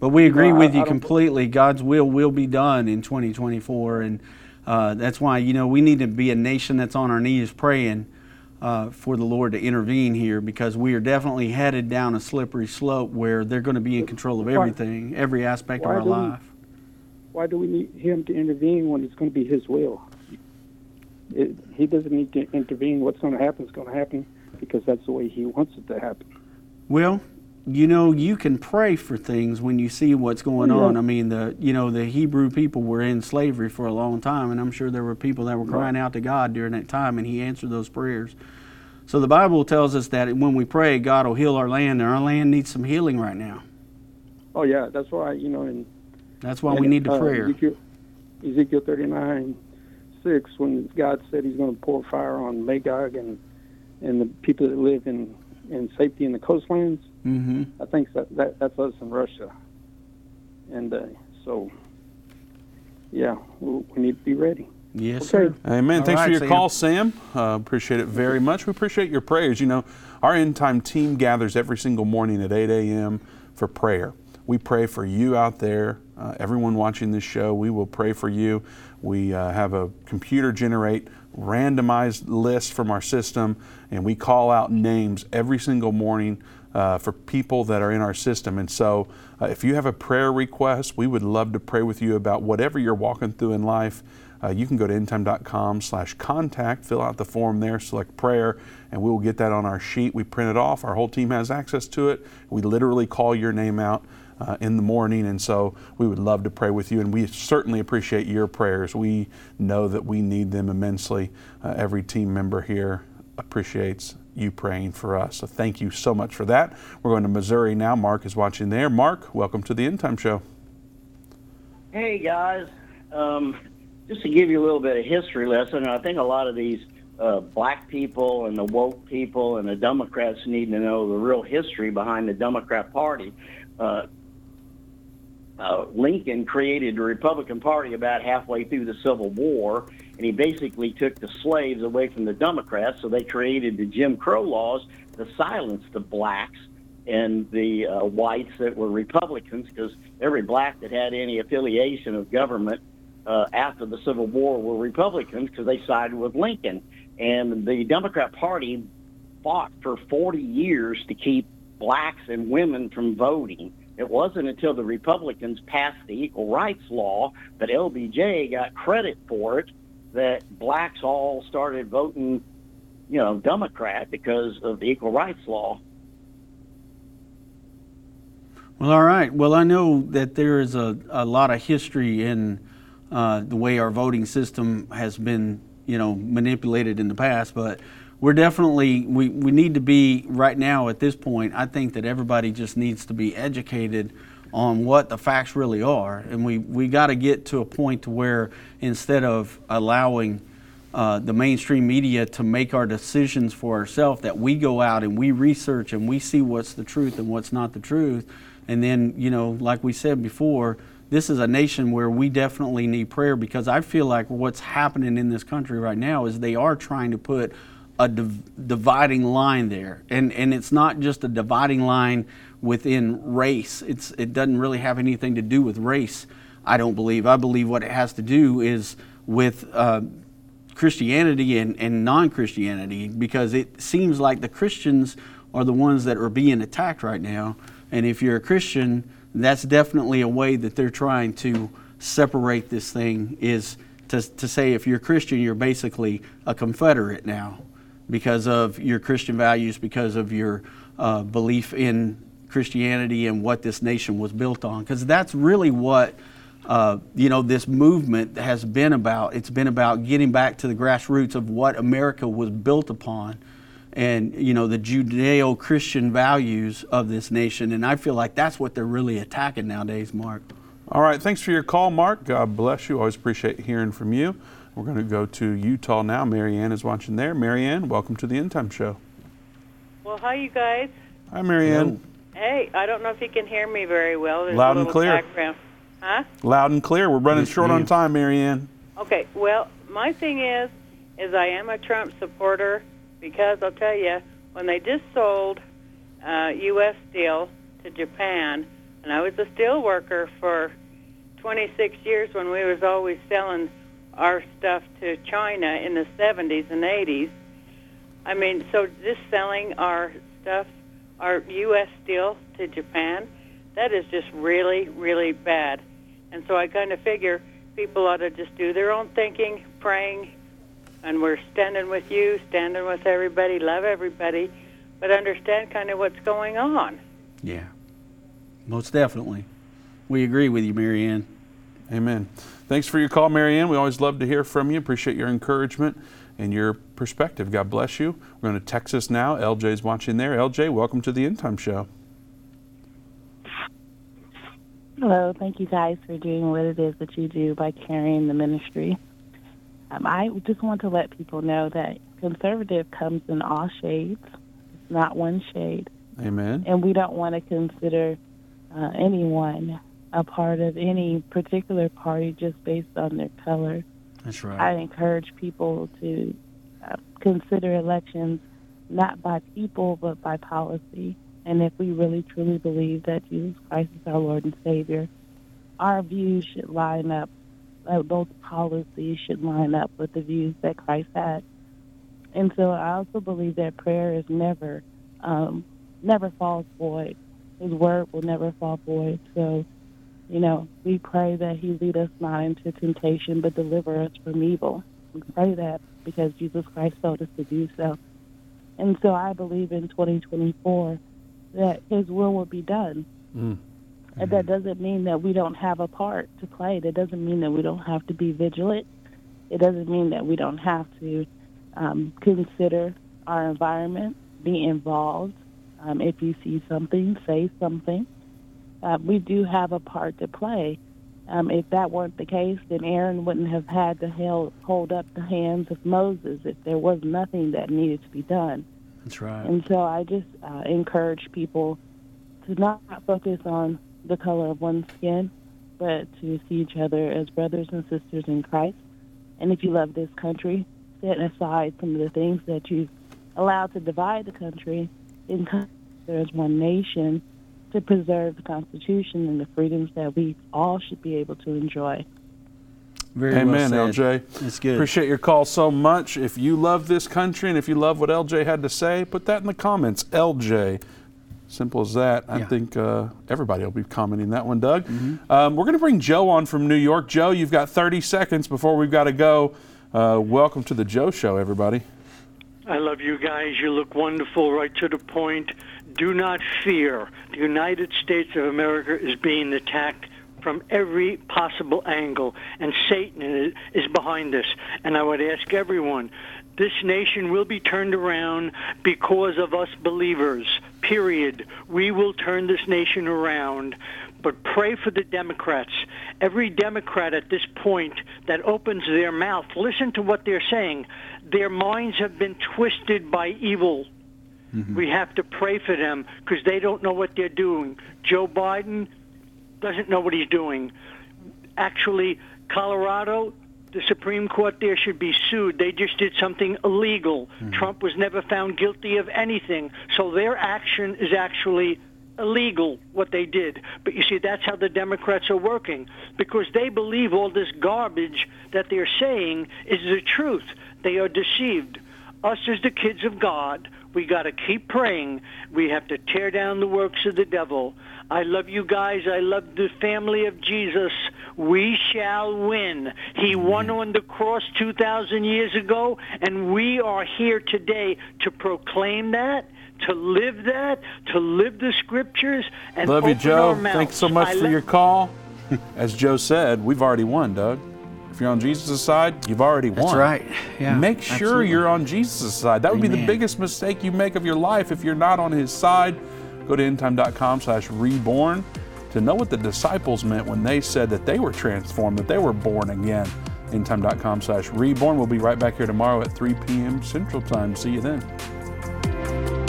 But we agree No, I- with you I don't- completely. God's will will be done in 2024, and uh, that's why you know we need to be a nation that's on our knees praying uh, for the Lord to intervene here, because we are definitely headed down a slippery slope where they're going to be in control of everything, every aspect why of our do we- life. Why do we need him to intervene when it's going to be his will? It, he doesn't need to intervene. What's going to happen is going to happen because that's the way he wants it to happen. Well, you know, you can pray for things when you see what's going Yeah. on. I mean, the you know the Hebrew people were in slavery for a long time, and I'm sure there were people that were crying out to God during that time, and He answered those prayers. So the Bible tells us that when we pray, God will heal our land, and our land needs some healing right now. Oh yeah, that's why you know. And That's why we need the uh, prayer. Ezekiel, Ezekiel 39, 6, when God said He's going to pour fire on Magog and and the people that live in in safety in the coastlands. Mm-hmm. I think that, that that's us in Russia, and uh, so yeah, we, we need to be ready. Yes, Okay. Amen. All Thanks for your Sam. call, Sam. Uh, appreciate it very much. We appreciate your prayers. You know, our end time team gathers every single morning at 8 a.m. for prayer. We pray for you out there, uh, everyone watching this show. We will pray for you. We uh, have a computer generate randomized list from our system, and we call out names every single morning uh, for people that are in our system. And so, uh, if you have a prayer request, we would love to pray with you about whatever you're walking through in life. Uh, you can go to endtime.com slash contact, fill out the form there, select prayer, and we will get that on our sheet. We print it off. Our whole team has access to it. We literally call your name out uh, in the morning, and so we would love to pray with you. And we certainly appreciate your prayers. We know that we need them immensely. Uh, every team member here appreciates you praying for us. So thank you so much for that. We're going to Missouri now. Mark is watching there. Mark, welcome to the End Time Show. Hey guys, um, just to give you a little bit of history lesson, I think a lot of these uh, black people and the woke people and the Democrats need to know the real history behind the Democrat Party. Uh, uh, Lincoln created the Republican Party about halfway through the Civil War, and he basically took the slaves away from the Democrats, so they created the Jim Crow laws to silence the blacks and the uh, whites that were Republicans, because every black that had any affiliation of government uh, after the Civil War were Republicans because they sided with Lincoln. And the Democrat Party fought for 40 years to keep blacks and women from voting. It wasn't until the Republicans passed the Equal Rights Law that LBJ got credit for it that blacks all started voting, you know, Democrat because of the Equal Rights Law. Well, all right. Well, I know that there is a, a lot of history in uh, the way our voting system has been, you know, manipulated in the past, but we're definitely we, we need to be right now at this point. I think that everybody just needs to be educated on what the facts really are, and we we got to get to a point where instead of allowing uh, the mainstream media to make our decisions for ourselves, that we go out and we research and we see what's the truth and what's not the truth. And then, you know, like we said before, this is a nation where we definitely need prayer because I feel like what's happening in this country right now is they are trying to put a div- dividing line there. And, and it's not just a dividing line within race, it's, it doesn't really have anything to do with race, I don't believe. I believe what it has to do is with. Uh, Christianity and, and non Christianity because it seems like the Christians are the ones that are being attacked right now. And if you're a Christian, that's definitely a way that they're trying to separate this thing is to, to say if you're Christian, you're basically a Confederate now because of your Christian values, because of your uh, belief in Christianity and what this nation was built on. Because that's really what uh, you know this movement has been about. It's been about getting back to the grassroots of what America was built upon, and you know the Judeo-Christian values of this nation. And I feel like that's what they're really attacking nowadays, Mark. All right, thanks for your call, Mark. God bless you. Always appreciate hearing from you. We're going to go to Utah now. Marianne is watching there. Marianne, welcome to the End Time Show. Well, hi, you guys. Hi, Marianne. Hey, I don't know if you can hear me very well. There's Loud a and little clear. Background. Huh? Loud and clear. We're running short on time, Marianne. Okay. Well, my thing is, is I am a Trump supporter because I'll tell you, when they just sold uh, U.S. Steel to Japan, and I was a steel worker for 26 years when we was always selling our stuff to China in the 70s and 80s. I mean, so just selling our stuff, our U.S. steel to Japan, that is just really, really bad. And so I kind of figure people ought to just do their own thinking, praying, and we're standing with you, standing with everybody, love everybody, but understand kind of what's going on. Yeah, most definitely. We agree with you, Marianne. Amen. Thanks for your call, Marianne. We always love to hear from you. Appreciate your encouragement and your perspective. God bless you. We're going to Texas now. LJ's watching there. LJ, welcome to the End Time Show. Hello, thank you guys for doing what it is that you do by carrying the ministry. Um, I just want to let people know that conservative comes in all shades. It's not one shade. Amen. And we don't want to consider uh, anyone a part of any particular party just based on their color. That's right. I encourage people to uh, consider elections not by people but by policy. And if we really truly believe that Jesus Christ is our Lord and Savior, our views should line up, uh, those policies should line up with the views that Christ had. And so I also believe that prayer is never, um, never falls void. His word will never fall void. So, you know, we pray that He lead us not into temptation, but deliver us from evil. We pray that because Jesus Christ told us to do so. And so I believe in 2024 that His will will be done. Mm. And that doesn't mean that we don't have a part to play. That doesn't mean that we don't have to be vigilant. It doesn't mean that we don't have to um, consider our environment, be involved. Um, if you see something, say something. Uh, we do have a part to play. Um, if that weren't the case, then Aaron wouldn't have had to held, hold up the hands of Moses if there was nothing that needed to be done. That's right. And so I just uh, encourage people to not focus on the color of one's skin, but to see each other as brothers and sisters in Christ. And if you love this country, set aside some of the things that you've allowed to divide the country and come together as one nation to preserve the Constitution and the freedoms that we all should be able to enjoy. Very Amen, well. LJ. That's good. Appreciate your call so much. If you love this country and if you love what LJ had to say, put that in the comments. LJ. Simple as that. I Yeah. think uh, everybody will be commenting that one, Doug. Mm-hmm. Um, we're going to bring Joe on from New York. Joe, you've got 30 seconds before we've got to go. Uh, welcome to the Joe Show, everybody. I love you guys. You look wonderful, right to the point. Do not fear. The United States of America is being attacked from every possible angle, and Satan is- behind this. And I would ask everyone this nation will be turned around because of us believers, period. We will turn this nation around. But pray for the Democrats. Every Democrat at this point that opens their mouth, listen to what they're saying. Their minds have been twisted by evil. Mm-hmm. We have to pray for them because they don't know what they're doing. Joe Biden doesn't know what he's doing. Actually, Colorado, the Supreme Court there should be sued. They just did something illegal. Mm-hmm. Trump was never found guilty of anything. So their action is actually illegal, what they did. But you see, that's how the Democrats are working because they believe all this garbage that they're saying is the truth. They are deceived. Us as the kids of God, we got to keep praying. We have to tear down the works of the devil. I love you guys. I love the family of Jesus. We shall win. He won on the cross 2,000 years ago, and we are here today to proclaim that, to live that, to live the scriptures, and love you, Joe. Thanks so much I for love- your call. As Joe said, we've already won, Doug. If you're on Jesus' side, you've already won. That's right. Yeah, Make sure absolutely. you're on Jesus' side. That would be the biggest mistake you make of your life if you're not on his side. Go to endtime.com slash reborn to know what the disciples meant when they said that they were transformed, that they were born again. Endtime.com slash reborn. We'll be right back here tomorrow at 3 p.m. Central Time. See you then.